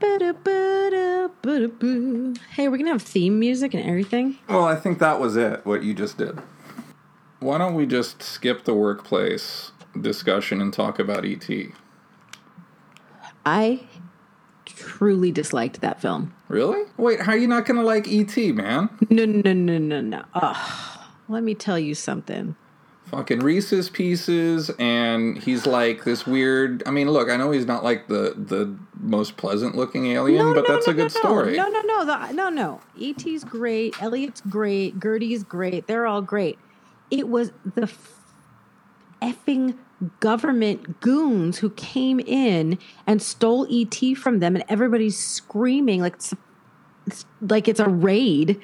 Hey, we're gonna have theme music and everything. Well, I think that was it, what you just did. Why don't we just skip the workplace discussion and talk about E.T.? I truly disliked that film. Really? Wait, how are you not going to like E.T., man? No, no, no, no, no. Ugh. Let me tell you something. Fucking Reese's Pieces, and he's like this weird. I mean, look, I know he's not like the the most pleasant looking alien, but that's a good story. No, no, no, the, no, no. E.T.'s great. Elliot's great. Gertie's great. They're all great. It was the f- effing government goons who came in and stole ET from them, and everybody's screaming like it's, it's like it's a raid.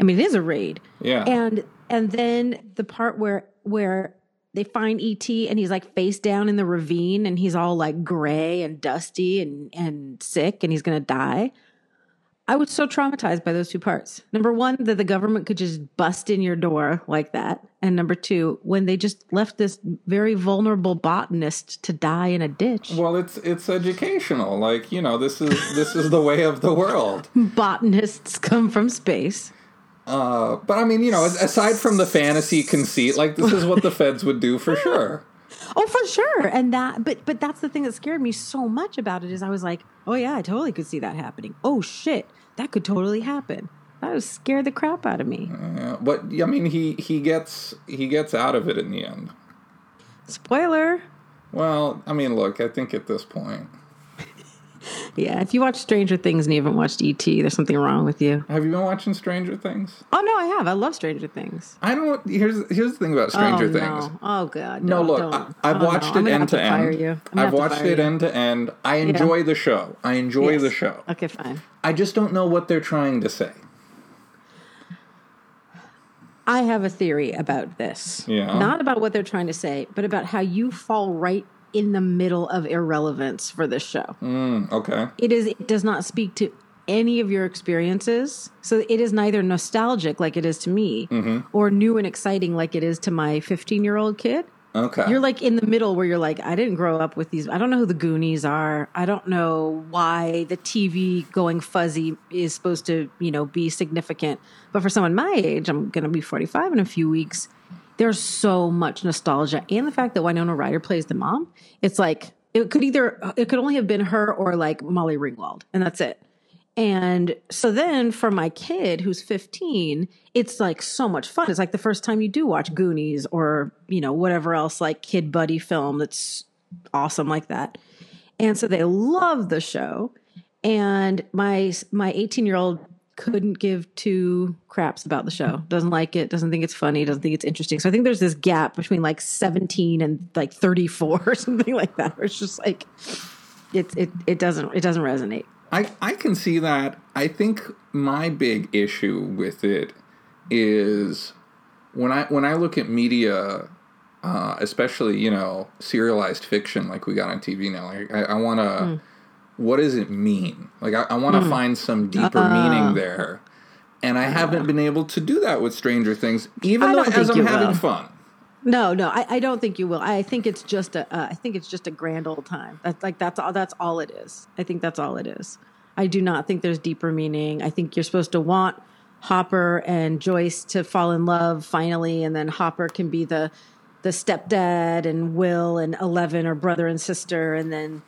I mean, it is a raid. Yeah. And and then the part where where they find ET and he's like face down in the ravine and he's all like gray and dusty and and sick and he's gonna die. I was so traumatized by those two parts. Number one, that the government could just bust in your door like that. And number two, when they just left this very vulnerable botanist to die in a ditch. Well, it's it's educational. Like you know, this is this is the way of the world. Botanists come from space. Uh, but I mean, you know, aside from the fantasy conceit, like this is what the feds would do for sure. Oh, for sure. And that, but but that's the thing that scared me so much about it is I was like, oh yeah, I totally could see that happening. Oh shit, that could totally happen. That was scared the crap out of me. Yeah, but I mean, he he gets he gets out of it in the end. Spoiler. Well, I mean, look, I think at this point, Yeah, if you watch Stranger Things and you haven't watched ET, there's something wrong with you. have you been watching Stranger Things? Oh no, I have. I love Stranger Things. I don't. Here's here's the thing about oh, Stranger oh, Things. No. Oh god. No, look, don't. I, I've Oh, watched no. It end to end. I've watched it you. end to end. I enjoy the show. I enjoy Yes. the show. Okay, fine. I just don't know what they're trying to say. I have a theory about this. Yeah. Not about what they're trying to say, but about how you fall right in the middle of irrelevance for this show. Mm, okay. It is it does not speak to any of your experiences. So it is neither nostalgic like it is to me Mm-hmm. or new and exciting like it is to my 15-year-old kid. Okay. You're like in the middle where you're like, I didn't grow up with these. I don't know who the Goonies are. I don't know why the TV going fuzzy is supposed to, you know, be significant. But for someone my age, I'm going to be 45 in a few weeks. There's so much nostalgia, and the fact that Winona Ryder plays the mom. It's like it could either it could only have been her or like Molly Ringwald, and that's it. And so then for my kid who's 15, it's like so much fun. It's like the first time you do watch Goonies or, you know, whatever else like kid buddy film that's awesome like that. And so they love the show. And my my 18-year-old couldn't give two craps about the show. Doesn't like it, doesn't think it's funny, doesn't think it's interesting. So I think there's this gap between like 17 and like 34 or something like that. Where it's just like it it it doesn't it doesn't resonate. I, I can see that. I think my big issue with it is when I when I look at media, uh, especially you know serialized fiction like we got on TV now. Like I, I want to, Hmm. What does it mean? Like I, I want to find some deeper Uh-uh. meaning there, and I haven't been able to do that with Stranger Things, even though as I'm having will. fun. No, no, I, I don't think you will. I think it's just a. Uh, I think it's just a grand old time. That's like that's all. That's all it is. I think that's all it is. I do not think there's deeper meaning. I think you're supposed to want Hopper and Joyce to fall in love finally, and then Hopper can be the the stepdad, and Will and Eleven are brother and sister, and then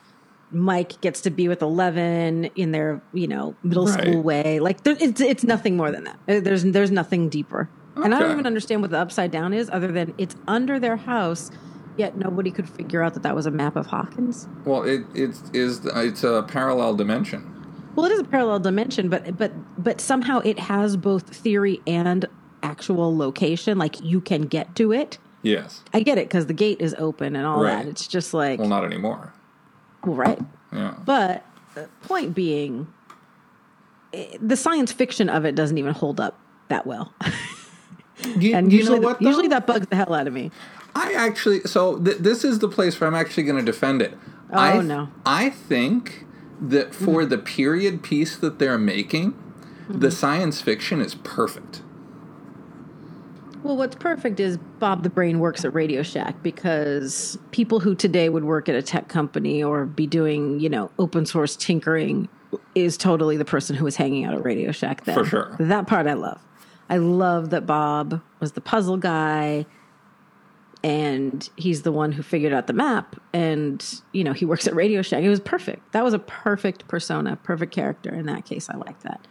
Mike gets to be with Eleven in their you know middle Right. school way. Like there, it's it's nothing more than that. Uh, There's there's nothing deeper. And I don't even understand what the upside down is, other than it's under their house. Yet nobody could figure out that that was a map of Hawkins. Well, it it's it's a parallel dimension. Well, it is a parallel dimension, but but but somehow it has both theory and actual location. Like you can get to it. Yes. I get it because the gate is open and all Right. that. It's just like Well, not anymore. Right. Yeah. But the point being, eh, the science fiction of it doesn't even hold up that well. You, And you usually, know what? usually that bugs the hell out of me. I actually so th- this is the place where I'm actually going to defend it. Oh, I, no. I think that for Mm-hmm. the period piece that they're making, the science fiction is perfect. Well, what's perfect is Bob the Brain works at Radio Shack because people who today would work at a tech company or be doing, you know, open source tinkering is totally the person who was hanging out at Radio Shack then. For sure. That part I love. I love that Bob was the puzzle guy and he's the one who figured out the map and you know he works at radio shack it was perfect that was a perfect persona perfect character in that case i like that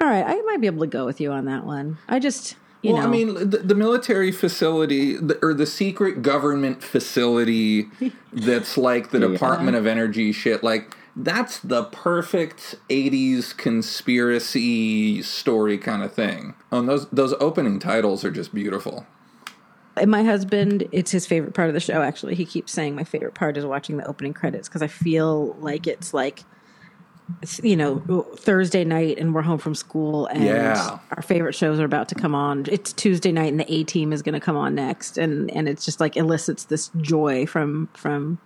all right i might be able to go with you on that one i just you well, know I mean, the, the military facility the, or the secret government facility that's like the Department of Energy shit, like that's the perfect 80s conspiracy story kind of thing. Oh, and those those opening titles are just beautiful. And my husband, it's his favorite part of the show. Actually, he keeps saying my favorite part is watching the opening credits because I feel like it's like, you know, Thursday night and we're home from school and Yeah. our favorite shows are about to come on. It's Tuesday night and the A Team is going to come on next, and and it's just like elicits this joy from from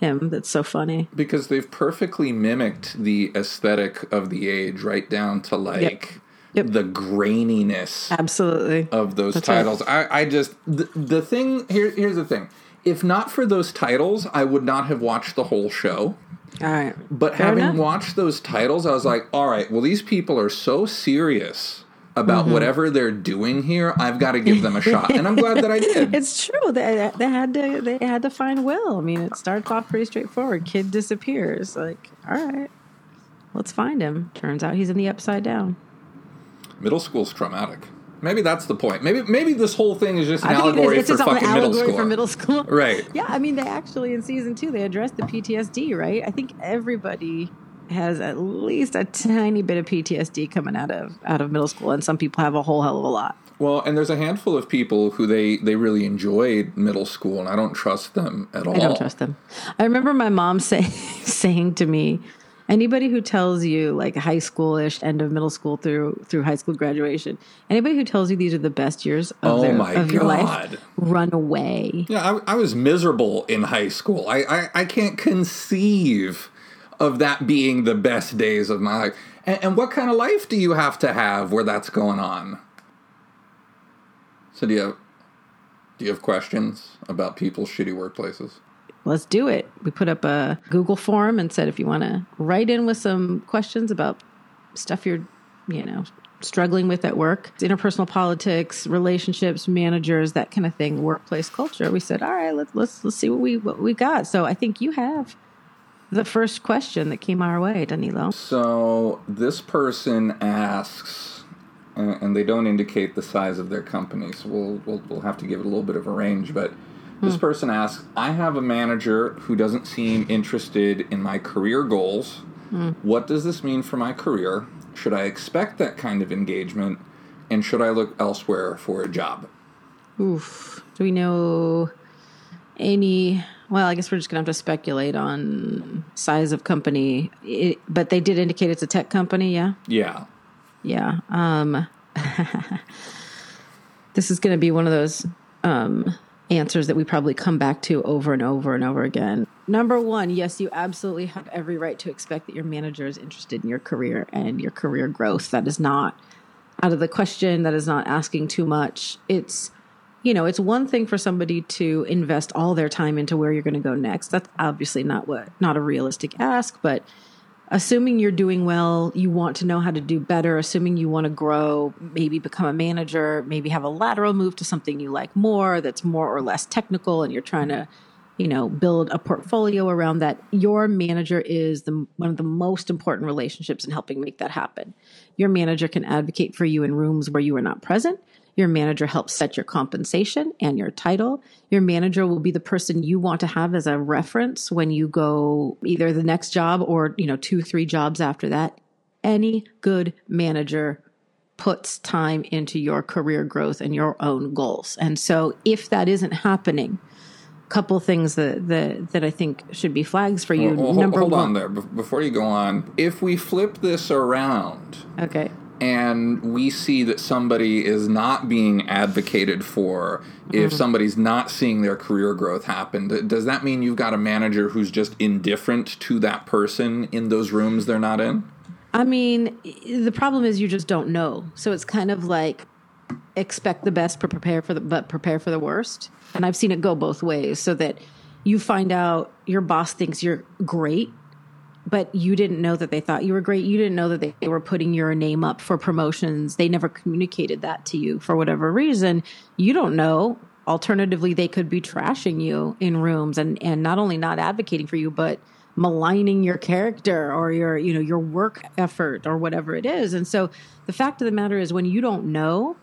him that's so funny. because they've perfectly mimicked the aesthetic of the age right down to like Yep. the graininess Absolutely. of those That's right. titles. I, I just the, the thing here here's the thing. If not for those titles, I would not have watched the whole show. All right. But Fair having enough. watched those titles, I was like, all right, well these people are so serious about Mm-hmm. whatever they're doing here. I've got to give them a shot. And I'm glad that I did. It's true. They, they had to they had to find Will. I mean, it starts off pretty straightforward. Kid disappears. Like, all right, let's find him. Turns out he's in the upside down. Middle school's traumatic. Maybe that's the point. Maybe maybe this whole thing is just an think it is- allegory it's for its own fucking middle allegory school. for middle school. Right. Yeah, I mean, they actually in season two they addressed the PTSD. Right. I think everybody has at least a tiny bit of PTSD coming out of out of middle school, and some people have a whole hell of a lot. Well, and there's a handful of people who they they really enjoyed middle school, and I don't trust them at all. I don't trust them. I remember my mom say, saying to me, anybody who tells you like high schoolish, end of middle school through through high school graduation, anybody who tells you these are the best years of, Oh their, my of your life, run away. Yeah, I, I was miserable in high school. I, I I can't conceive of that being the best days of my life. And, and what kind of life do you have to have where that's going on? So do you have do you have questions about people's shitty workplaces? Let's do it. We put up a Google form and said if you want to write in with some questions about stuff you're, you know, struggling with at work, interpersonal politics, relationships, managers, that kind of thing, workplace culture. We said, all right, let's let's let's see what we what we got. So I think you have the first question that came our way, Danilo. So this person asks, and they don't indicate the size of their company, so we'll, we'll we'll have to give it a little bit of a range. But this person asks, I have a manager who doesn't seem interested in my career goals. What does this mean for my career? Should I expect that kind of engagement? And should I look elsewhere for a job? Oof. Do we know any? Well, I guess we're just gonna have to speculate on size of company. It, but they did indicate it's a tech company. Yeah. Yeah. Yeah. Um, this is going to be one of those um, answers that we probably come back to over and over and over again. Number one, yes, you absolutely have every right to expect that your manager is interested in your career and your career growth. That is not out of the question. That is not asking too much. It's you know, it's one thing for somebody to invest all their time into where you're going to go next. That's obviously not what not a realistic ask, but assuming you're doing well, you want to know how to do better, assuming you want to grow, maybe become a manager, maybe have a lateral move to something you like more that's more or less technical and you're trying to, you know, build a portfolio around that. Your manager is the one of the most important relationships in helping make that happen. Your manager can advocate for you in rooms where you are not present. Your manager helps set your compensation and your title. Your manager will be the person you want to have as a reference when you go either the next job or, you know, two, three jobs after that. Any good manager puts time into your career growth and your own goals. And so if that isn't happening, couple things that, that that I think should be flags for you. Well, hold, Number hold one. on there Be- before you go on. If we flip this around, Okay. And we see that somebody is not being advocated for if mm-hmm. somebody's not seeing their career growth happen does that mean you've got a manager who's just indifferent to that person in those rooms they're not in I mean, the problem is you just don't know. So it's kind of like expect the best, but prepare for the but prepare for the worst. And I've seen it go both ways. So that you find out your boss thinks you're great, but you didn't know that they thought you were great. You didn't know that they, were putting your name up for promotions. They never communicated that to you for whatever reason. You don't know. Alternatively, they could be trashing you in rooms and, and not only not advocating for you, but maligning your character or your you know your work effort or whatever it is and so the fact of the matter is when you don't know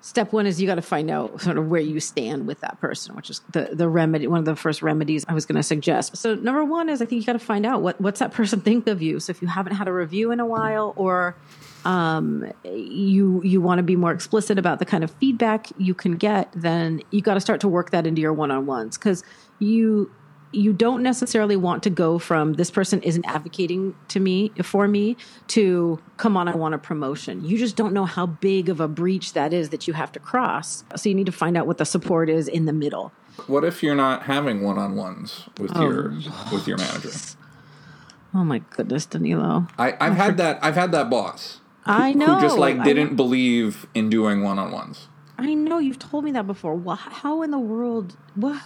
step one is you got to find out sort of where you stand with that person which is the the remedy one of the first remedies i was going to suggest. So number one is i think you got to find out what what's that person think of you. So if you haven't had a review in a while or um, you you want to be more explicit about the kind of feedback you can get then you got to start to work that into your one-on-ones. Because you you don't necessarily want to go from this person isn't advocating to me for me to come on i want a promotion. You just don't know how big of a breach that is that you have to cross. So you need to find out what the support is in the middle. What if you're not having one-on-ones with Oh. your with your manager? Oh my goodness danilo. I, i've had that i've had that boss i know who just like I- didn't believe in doing one-on-ones I know you've told me that before. How in the world? What?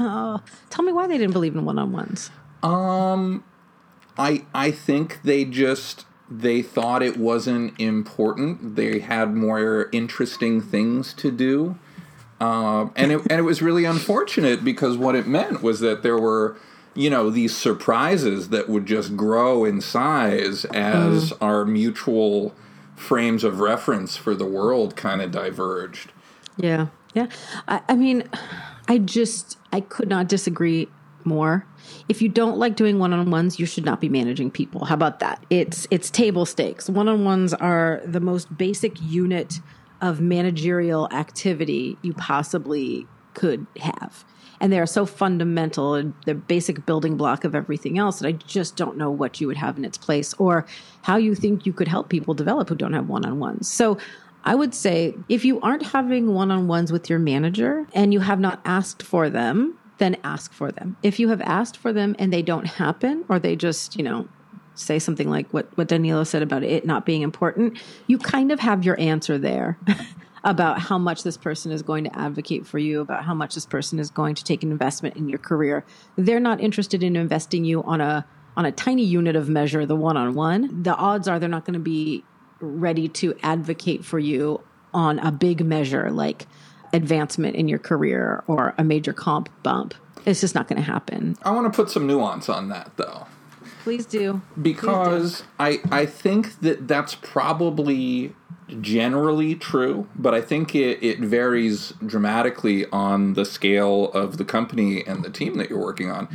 Uh, tell me why they didn't believe in one-on-ones. Um, I I think they just they thought it wasn't important. They had more interesting things to do, um, and it and it was really unfortunate because what it meant was that there were you know these surprises that would just grow in size as our mutual frames of reference for the world kind of diverged. Yeah, yeah. I, I mean, I just I could not disagree more. If you don't like doing one-on-ones, you should not be managing people. How about that? It's it's table stakes. One-on-ones are the most basic unit of managerial activity you possibly could have. And they are so fundamental and the basic building block of everything else that I just don't know what you would have in its place or how you think you could help people develop who don't have one on ones. So I would say if you aren't having one on ones with your manager and you have not asked for them, then ask for them. If you have asked for them and they don't happen or they just, you know, say something like what, what Danilo said about it not being important, you kind of have your answer there about how much this person is going to advocate for you, about how much this person is going to take an investment in your career. They're not interested in investing you on a on a tiny unit of measure, the one on one. The odds are they're not going to be ready to advocate for you on a big measure like advancement in your career or a major comp bump. It's just not going to happen. I want to put some nuance on that though. Please do. because I I think that that's probably generally true, but I think it, it varies dramatically on the scale of the company and the team that you're working on.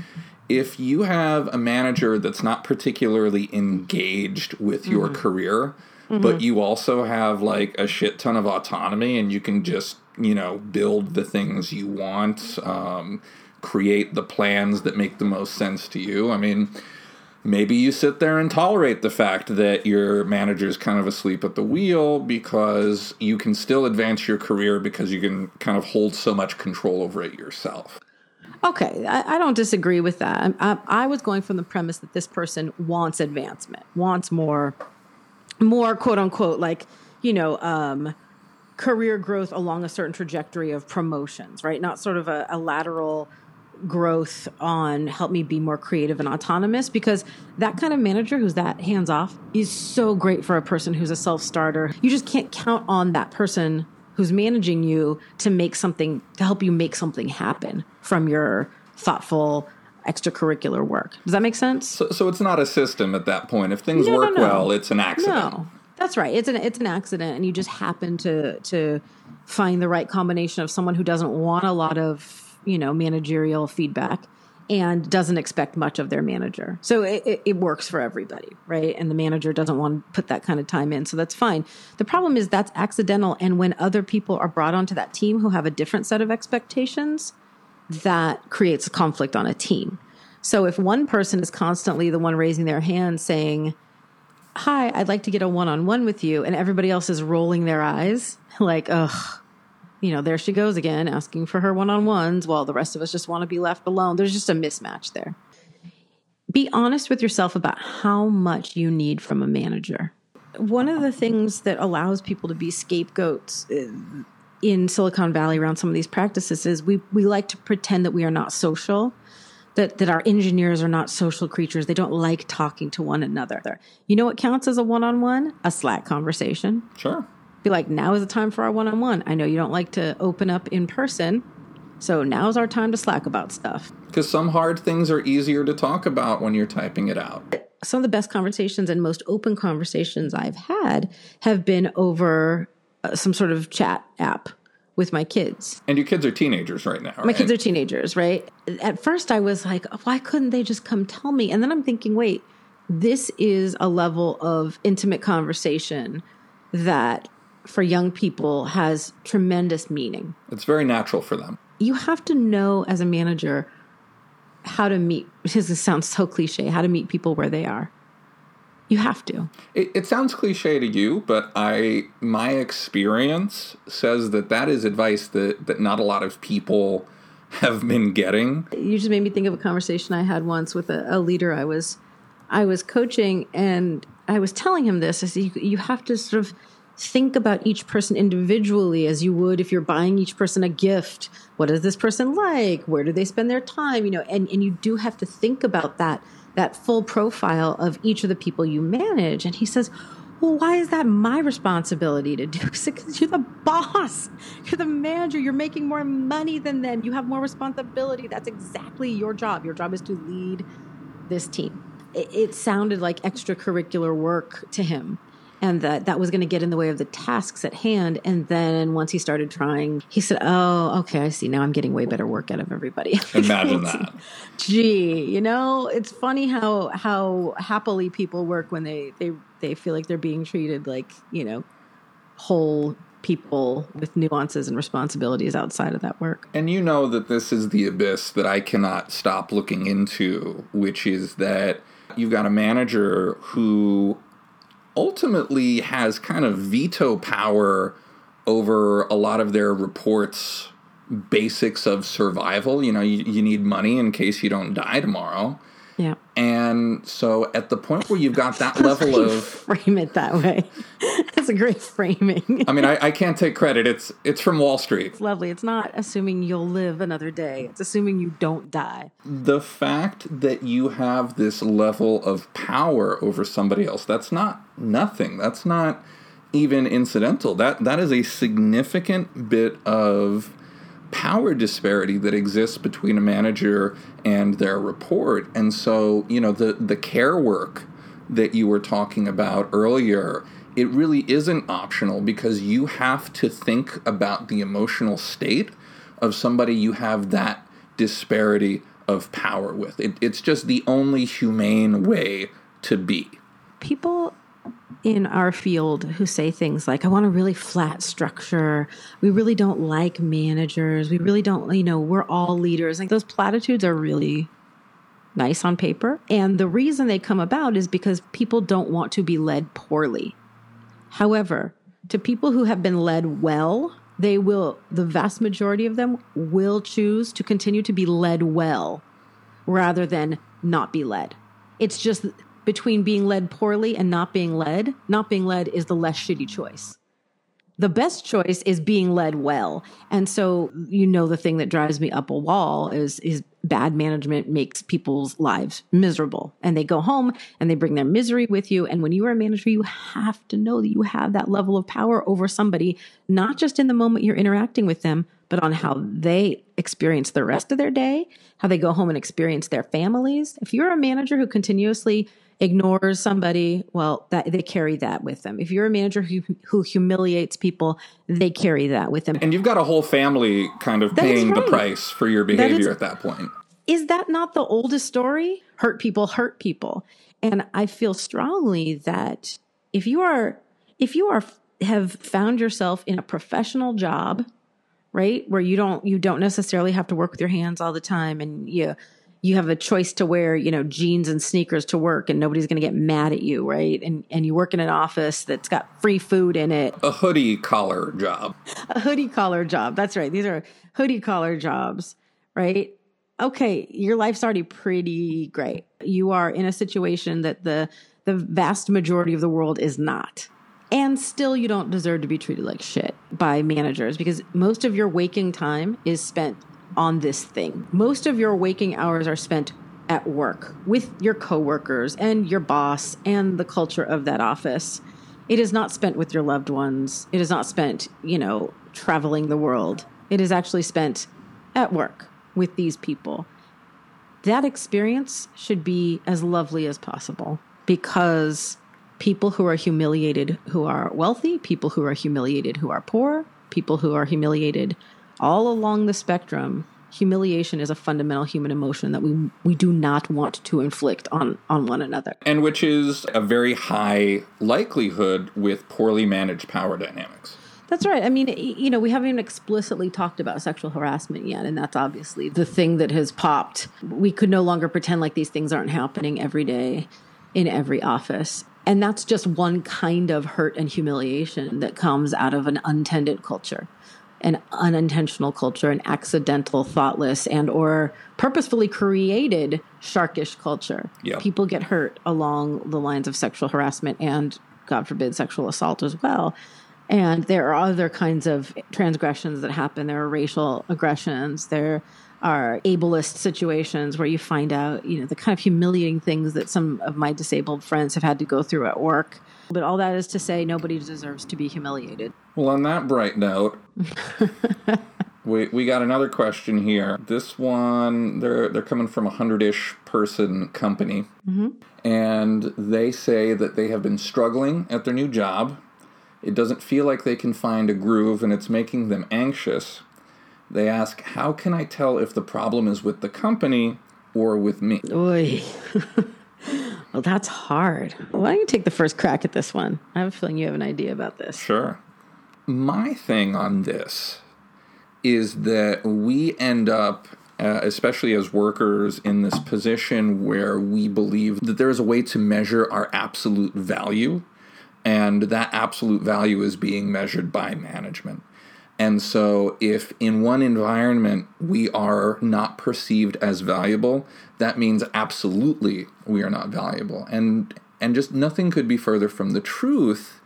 If you have a manager that's not particularly engaged with your career, but you also have like a shit ton of autonomy and you can just, you know, build the things you want, um, create the plans that make the most sense to you. I mean, maybe you sit there and tolerate the fact that your manager's kind of asleep at the wheel because you can still advance your career because you can kind of hold so much control over it yourself. Okay, I, I don't disagree with that. I, I, I was going from the premise that this person wants advancement, wants more, more quote unquote, like you know, um, career growth along a certain trajectory of promotions, right? Not sort of a, a lateral growth on help me be more creative and autonomous because that kind of manager who's that hands off is so great for a person who's a self starter. You just can't count on that person who's managing you to make something to help you make something happen from your thoughtful extracurricular work. Does that make sense? So, so it's not a system at that point. If things No, no, work no. well, it's an accident. No, that's right. It's an it's an accident, and you just happen to to find the right combination of someone who doesn't want a lot of you know managerial feedback and doesn't expect much of their manager. So it, it, it works for everybody, right? And the manager doesn't want to put that kind of time in, so that's fine. The problem is that's accidental, and when other people are brought onto that team who have a different set of expectations, that creates a conflict on a team. So if one person is constantly the one raising their hand saying, Hi, I'd like to get a one on one with you, and everybody else is rolling their eyes, like, ugh, you know, there she goes again, asking for her one on ones while the rest of us just want to be left alone. There's just a mismatch there. Be honest with yourself about how much you need from a manager. One of the things that allows people to be scapegoats uh, in Silicon Valley around some of these practices is we, we like to pretend that we are not social that, that our engineers are not social creatures. They don't like talking to one another. You know what counts as a one on one? A Slack conversation. Sure. Be like, now is the time for our one on one. I know you don't like to open up in person. So now's our time to Slack about stuff. Because some hard things are easier to talk about when you're typing it out. Some of the best conversations and most open conversations I've had have been over uh, some sort of chat app with my kids. And your kids are teenagers right now. Right? My kids are teenagers, right? At first, I was like, why couldn't they just come tell me? And then I'm thinking, wait, this is a level of intimate conversation that for young people has tremendous meaning. It's very natural for them. You have to know as a manager how to meet, this sounds so cliche, how to meet people where they are. You have to. It, it, sounds cliche to you, but I my experience says that that is advice that that not a lot of people have been getting. You just made me think of a conversation I had once with a, a leader I was I was coaching, and I was telling him this. I said you, you have to sort of think about each person individually as you would if you're buying each person a gift. What is this person like? Where do they spend their time? You know, and, and you do have to think about that that full profile of each of the people you manage. And he says, well, why is that my responsibility to do? Because you're the boss, you're the manager, you're making more money than them, you have more responsibility. That's exactly your job. Your job is to lead this team. It, it sounded like extracurricular work to him and that that was going to get in the way of the tasks at hand. And then once he started trying, he said, "Oh, okay, I see. Now I'm getting way better work out of everybody." Imagine that. Gee, you know, it's funny how how happily people work when they they they feel like they're being treated like you know whole people with nuances and responsibilities outside of that work. And you know that this is the abyss that I cannot stop looking into, which is that you've got a manager who ultimately has kind of veto power over a lot of their reports basics of survival. You know you, you need money in case you don't die tomorrow yeah. And so at the point where you've got that level of frame it that way. That's a great framing. I mean, I, I, can't take credit. It's it's from Wall Street. It's lovely. It's not assuming you'll live another day. It's assuming you don't die. The fact that you have this level of power over somebody else, that's not nothing. That's not even incidental. That that is a significant bit of power disparity that exists between a manager and their report. And so, you know, the the care work that you were talking about earlier, it really isn't optional because you have to think about the emotional state of somebody you have that disparity of power with. It, it's just the only humane way to be. People in our field who say things like, I want a really flat structure. We really don't like managers. We really don't, you know, we're all leaders. Like those platitudes are really nice on paper. And the reason they come about is because people don't want to be led poorly. However, to people who have been led well, they will, the vast majority of them will choose to continue to be led well rather than not be led. It's just between being led poorly and not being led, not being led is the less shitty choice. The best choice is being led well. And so, you know, the thing that drives me up a wall is, is bad management makes people's lives miserable. And they go home and they bring their misery with you. And when you are a manager, you have to know that you have that level of power over somebody, not just in the moment you're interacting with them, but on how they experience the rest of their day, how they go home and experience their families. If you're a manager who continuously ignores somebody, well, that they carry that with them. If you're a manager who who humiliates people, they carry that with them. And you've got a whole family kind of that paying right. the price for your behavior that is, at that point. Is that not the oldest story? Hurt people hurt people. And I feel strongly that if you are if you are have found yourself in a professional job, right? Where you don't you don't necessarily have to work with your hands all the time and you you have a choice to wear, you know, jeans and sneakers to work and nobody's going to get mad at you, right? And and you work in an office that's got free food in it. A hoodie collar job. A hoodie collar job. That's right. These are hoodie collar jobs, right? Okay, your life's already pretty great. You are in a situation that the the vast majority of the world is not. And still you don't deserve to be treated like shit by managers because most of your waking time is spent on this thing. Most of your waking hours are spent at work with your coworkers and your boss and the culture of that office. It is not spent with your loved ones. It is not spent, you know, traveling the world. It is actually spent at work with these people. That experience should be as lovely as possible because people who are humiliated who are wealthy, people who are humiliated who are poor, people who are humiliated all along the spectrum, humiliation is a fundamental human emotion that we we do not want to inflict on on one another. And which is a very high likelihood with poorly managed power dynamics. That's right. I mean, you know, we haven't even explicitly talked about sexual harassment yet, and that's obviously the thing that has popped. We could no longer pretend like these things aren't happening every day in every office. And that's just one kind of hurt and humiliation that comes out of an untended culture an unintentional culture, an accidental, thoughtless, and or purposefully created sharkish culture. People get hurt along the lines of sexual harassment and, God forbid, sexual assault as well. And there are other kinds of transgressions that happen. There are racial aggressions. There are ableist situations where you find out, you know, the kind of humiliating things that some of my disabled friends have had to go through at work. But all that is to say, nobody deserves to be humiliated. Well, on that bright note, we, we got another question here. This one, they're they're coming from a hundred-ish person company, mm-hmm. and they say that they have been struggling at their new job. It doesn't feel like they can find a groove, and it's making them anxious. They ask, "How can I tell if the problem is with the company or with me?" Oy. well, that's hard. Why don't you take the first crack at this one? I have a feeling you have an idea about this. Sure. My thing on this is that we end up, uh, especially as workers, in this position where we believe that there is a way to measure our absolute value, and that absolute value is being measured by management. And so, if in one environment we are not perceived as valuable, that means absolutely we are not valuable. And and just nothing could be further from the truth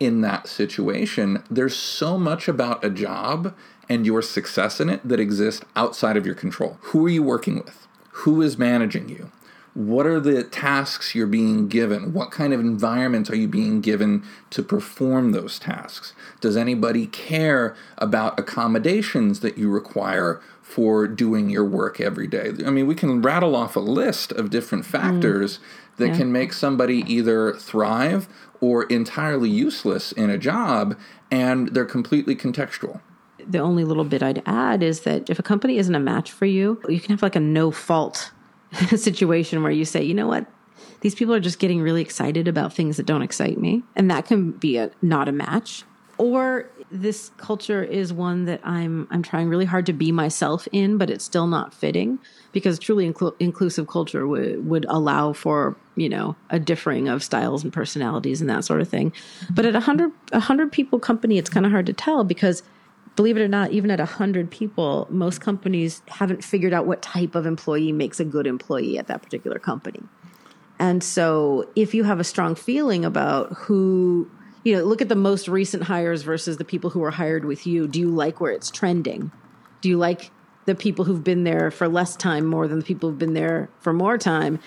in that situation. There's so much about a job and your success in it that exists outside of your control. Who are you working with? Who is managing you? What are the tasks you're being given? What kind of environment are you being given to perform those tasks? Does anybody care about accommodations that you require for doing your work every day? I mean, we can rattle off a list of different factors mm. that yeah. can make somebody either thrive or entirely useless in a job, and they're completely contextual the only little bit I'd add is that if a company isn't a match for you, you can have like a no fault situation where you say, you know what, these people are just getting really excited about things that don't excite me, and that can be a not a match. Or this culture is one that I'm I'm trying really hard to be myself in, but it's still not fitting because truly inclu- inclusive culture would would allow for you know a differing of styles and personalities and that sort of thing. But at a hundred a hundred people company, it's kind of hard to tell because believe it or not, even at 100 people, most companies haven't figured out what type of employee makes a good employee at that particular company. And so if you have a strong feeling about who, you know, look at the most recent hires versus the people who were hired with you. Do you like where it's trending? Do you like the people who've been there for less time more than the people who've been there for more time?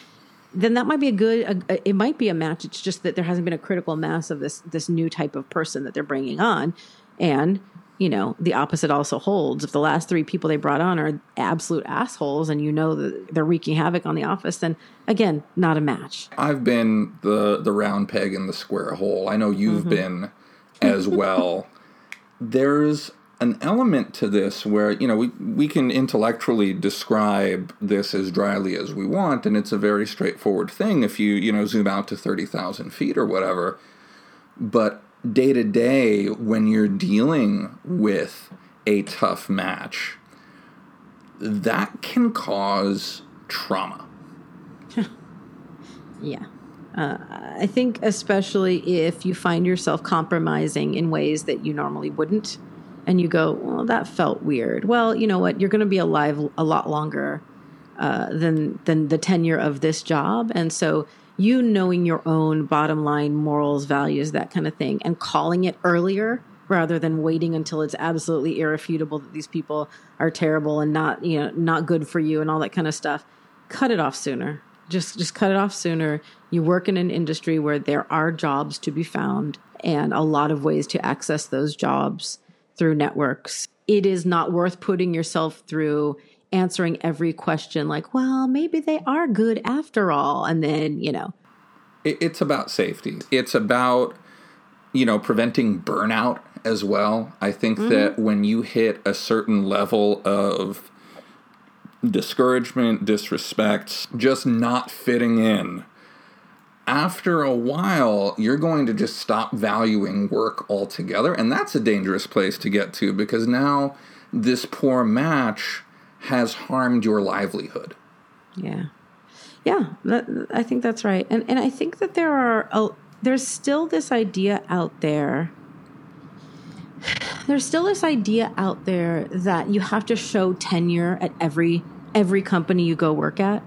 Then that might be a good. A, it might be a match. It's just that there hasn't been a critical mass of this this new type of person that they're bringing on, and you know, the opposite also holds. If the last three people they brought on are absolute assholes and you know that they're wreaking havoc on the office, then again, not a match. I've been the the round peg in the square hole. I know you've mm-hmm. been as well. There's an element to this where, you know, we, we can intellectually describe this as dryly as we want, and it's a very straightforward thing if you, you know, zoom out to 30,000 feet or whatever. But day to day when you're dealing with a tough match, that can cause trauma. yeah. Uh, I think, especially if you find yourself compromising in ways that you normally wouldn't, and you go, Well, that felt weird. Well, you know what? You're going to be alive a lot longer uh, than, than the tenure of this job. And so you knowing your own bottom line morals, values, that kind of thing, and calling it earlier rather than waiting until it's absolutely irrefutable that these people are terrible and not you know not good for you and all that kind of stuff cut it off sooner. Just just cut it off sooner. You work in an industry where there are jobs to be found and a lot of ways to access those jobs through networks. It is not worth putting yourself through answering every question like well maybe they are good after all and then you know it's about safety it's about you know preventing burnout as well. I think mm-hmm. that when you hit a certain level of discouragement, disrespect, just not fitting in, after a while, you're going to just stop valuing work altogether. And that's a dangerous place to get to because now this poor match has harmed your livelihood. Yeah. Yeah, that, I think that's right. And and I think that there are a, there's still this idea out there there's still this idea out there that you have to show tenure at every every company you go work at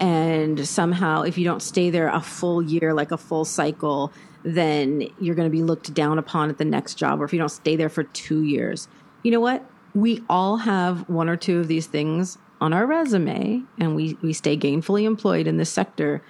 and somehow if you don't stay there a full year like a full cycle then you're going to be looked down upon at the next job or if you don't stay there for 2 years you know what we all have one or two of these things on our resume and we we stay gainfully employed in this sector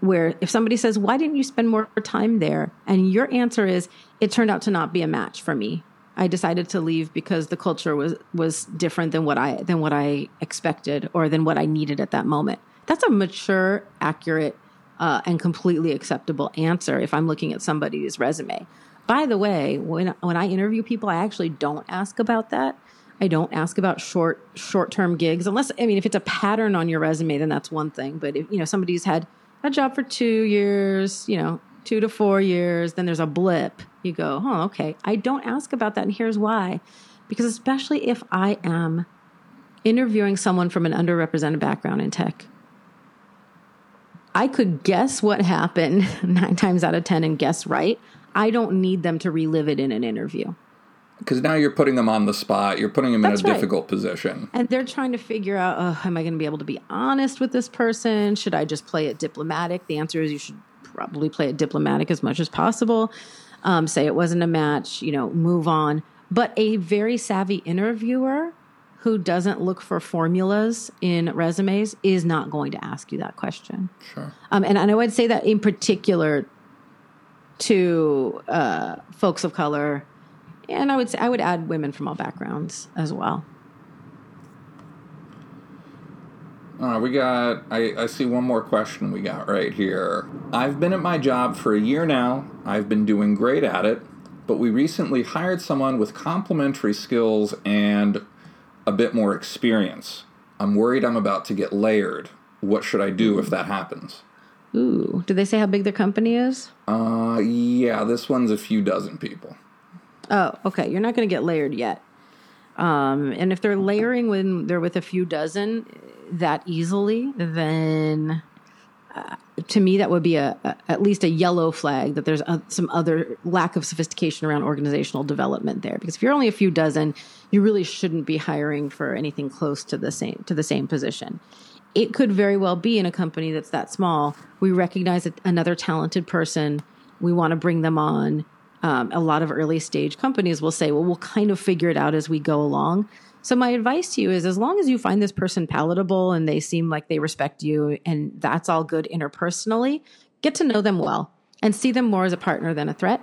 where if somebody says why didn't you spend more time there and your answer is it turned out to not be a match for me I decided to leave because the culture was was different than what I than what I expected or than what I needed at that moment. That's a mature, accurate, uh, and completely acceptable answer if I'm looking at somebody's resume. By the way, when when I interview people, I actually don't ask about that. I don't ask about short short term gigs unless I mean if it's a pattern on your resume, then that's one thing. But if you know somebody's had a job for two years, you know, two to four years, then there's a blip. You go, oh, okay. I don't ask about that. And here's why. Because especially if I am interviewing someone from an underrepresented background in tech, I could guess what happened nine times out of 10 and guess right. I don't need them to relive it in an interview. Because now you're putting them on the spot. You're putting them That's in a right. difficult position. And they're trying to figure out, oh, am I going to be able to be honest with this person? Should I just play it diplomatic? The answer is you should probably play it diplomatic as much as possible. Um, say it wasn't a match, you know, move on. But a very savvy interviewer who doesn't look for formulas in resumes is not going to ask you that question. Sure. Um, and, and I would say that in particular to uh, folks of color, and I would say I would add women from all backgrounds as well. All right, we got, I, I see one more question we got right here. I've been at my job for a year now. I've been doing great at it, but we recently hired someone with complementary skills and a bit more experience. I'm worried I'm about to get layered. What should I do if that happens? Ooh, did they say how big their company is? Uh, yeah, this one's a few dozen people. Oh, okay. You're not going to get layered yet. Um, and if they're layering when they're with a few dozen that easily, then uh, to me that would be a, a, at least a yellow flag that there's a, some other lack of sophistication around organizational development there. Because if you're only a few dozen, you really shouldn't be hiring for anything close to the same to the same position. It could very well be in a company that's that small. We recognize another talented person. We want to bring them on um, a lot of early stage companies will say, well, we'll kind of figure it out as we go along. So, my advice to you is as long as you find this person palatable and they seem like they respect you and that's all good interpersonally, get to know them well and see them more as a partner than a threat.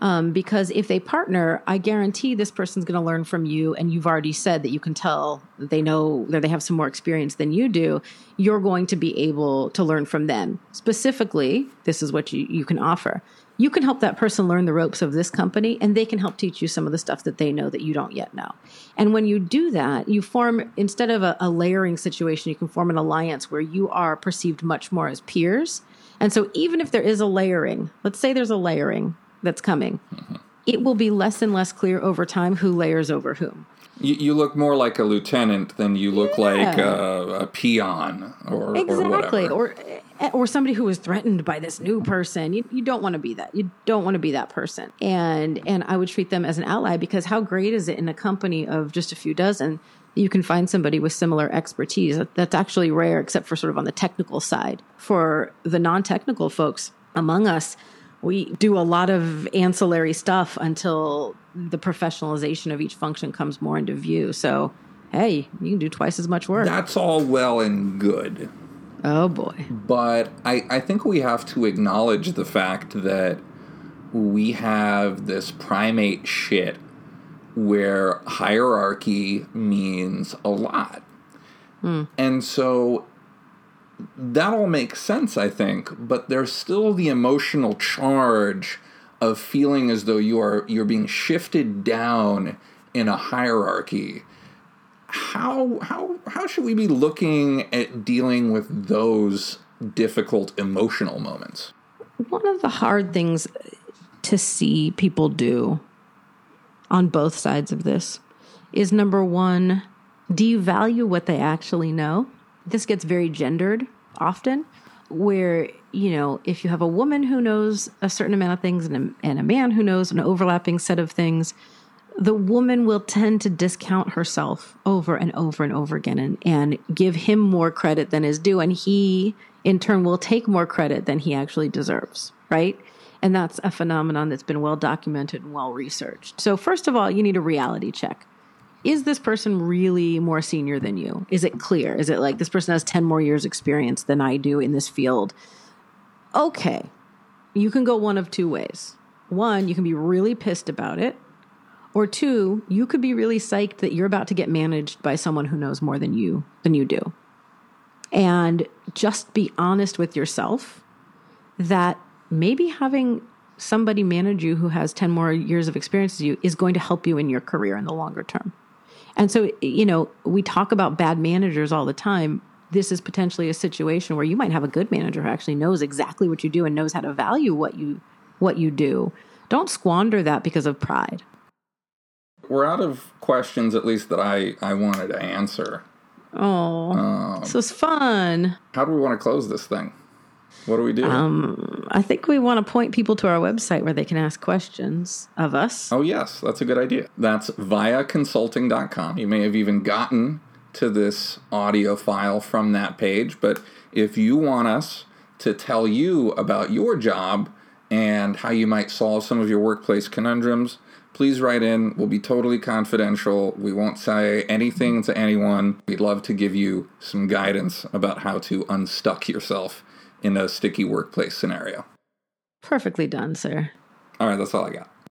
Um, because if they partner, I guarantee this person's going to learn from you, and you've already said that you can tell they know that they have some more experience than you do. You're going to be able to learn from them. Specifically, this is what you, you can offer you can help that person learn the ropes of this company and they can help teach you some of the stuff that they know that you don't yet know. And when you do that, you form, instead of a, a, layering situation, you can form an alliance where you are perceived much more as peers. And so even if there is a layering, let's say there's a layering that's coming, mm-hmm. it will be less and less clear over time who layers over whom. You, you look more like a lieutenant than you look yeah. like a, a, peon or exactly or, or or somebody who was threatened by this new person. You, you don't want to be that. You don't want to be that person. And and I would treat them as an ally because how great is it in a company of just a few dozen you can find somebody with similar expertise. That's actually rare, except for sort of on the technical side. For the non technical folks among us, we do a lot of ancillary stuff until the professionalization of each function comes more into view. So, hey, you can do twice as much work. That's all well and good. Oh boy. But I, I think we have to acknowledge the fact that we have this primate shit where hierarchy means a lot. Hmm. And so that all makes sense, I think, but there's still the emotional charge of feeling as though you are you're being shifted down in a hierarchy. How how how should we be looking at dealing with those difficult emotional moments? One of the hard things to see people do on both sides of this is number one, do you value what they actually know? This gets very gendered often, where, you know, if you have a woman who knows a certain amount of things and a, and a man who knows an overlapping set of things, the woman will tend to discount herself over and over and over again and, and give him more credit than is due. And he, in turn, will take more credit than he actually deserves, right? And that's a phenomenon that's been well documented and well researched. So, first of all, you need a reality check. Is this person really more senior than you? Is it clear? Is it like this person has 10 more years' experience than I do in this field? Okay, you can go one of two ways. One, you can be really pissed about it. Or two, you could be really psyched that you're about to get managed by someone who knows more than you than you do. And just be honest with yourself that maybe having somebody manage you who has 10 more years of experience as you is going to help you in your career in the longer term. And so, you know, we talk about bad managers all the time. This is potentially a situation where you might have a good manager who actually knows exactly what you do and knows how to value what you what you do. Don't squander that because of pride. We're out of questions, at least that I, I wanted to answer. Oh, um, this was fun. How do we want to close this thing? What do we do? Um, I think we want to point people to our website where they can ask questions of us. Oh, yes, that's a good idea. That's viaconsulting.com. You may have even gotten to this audio file from that page, but if you want us to tell you about your job and how you might solve some of your workplace conundrums, please write in. We'll be totally confidential. We won't say anything to anyone. We'd love to give you some guidance about how to unstuck yourself in a sticky workplace scenario. Perfectly done, sir. All right, that's all I got.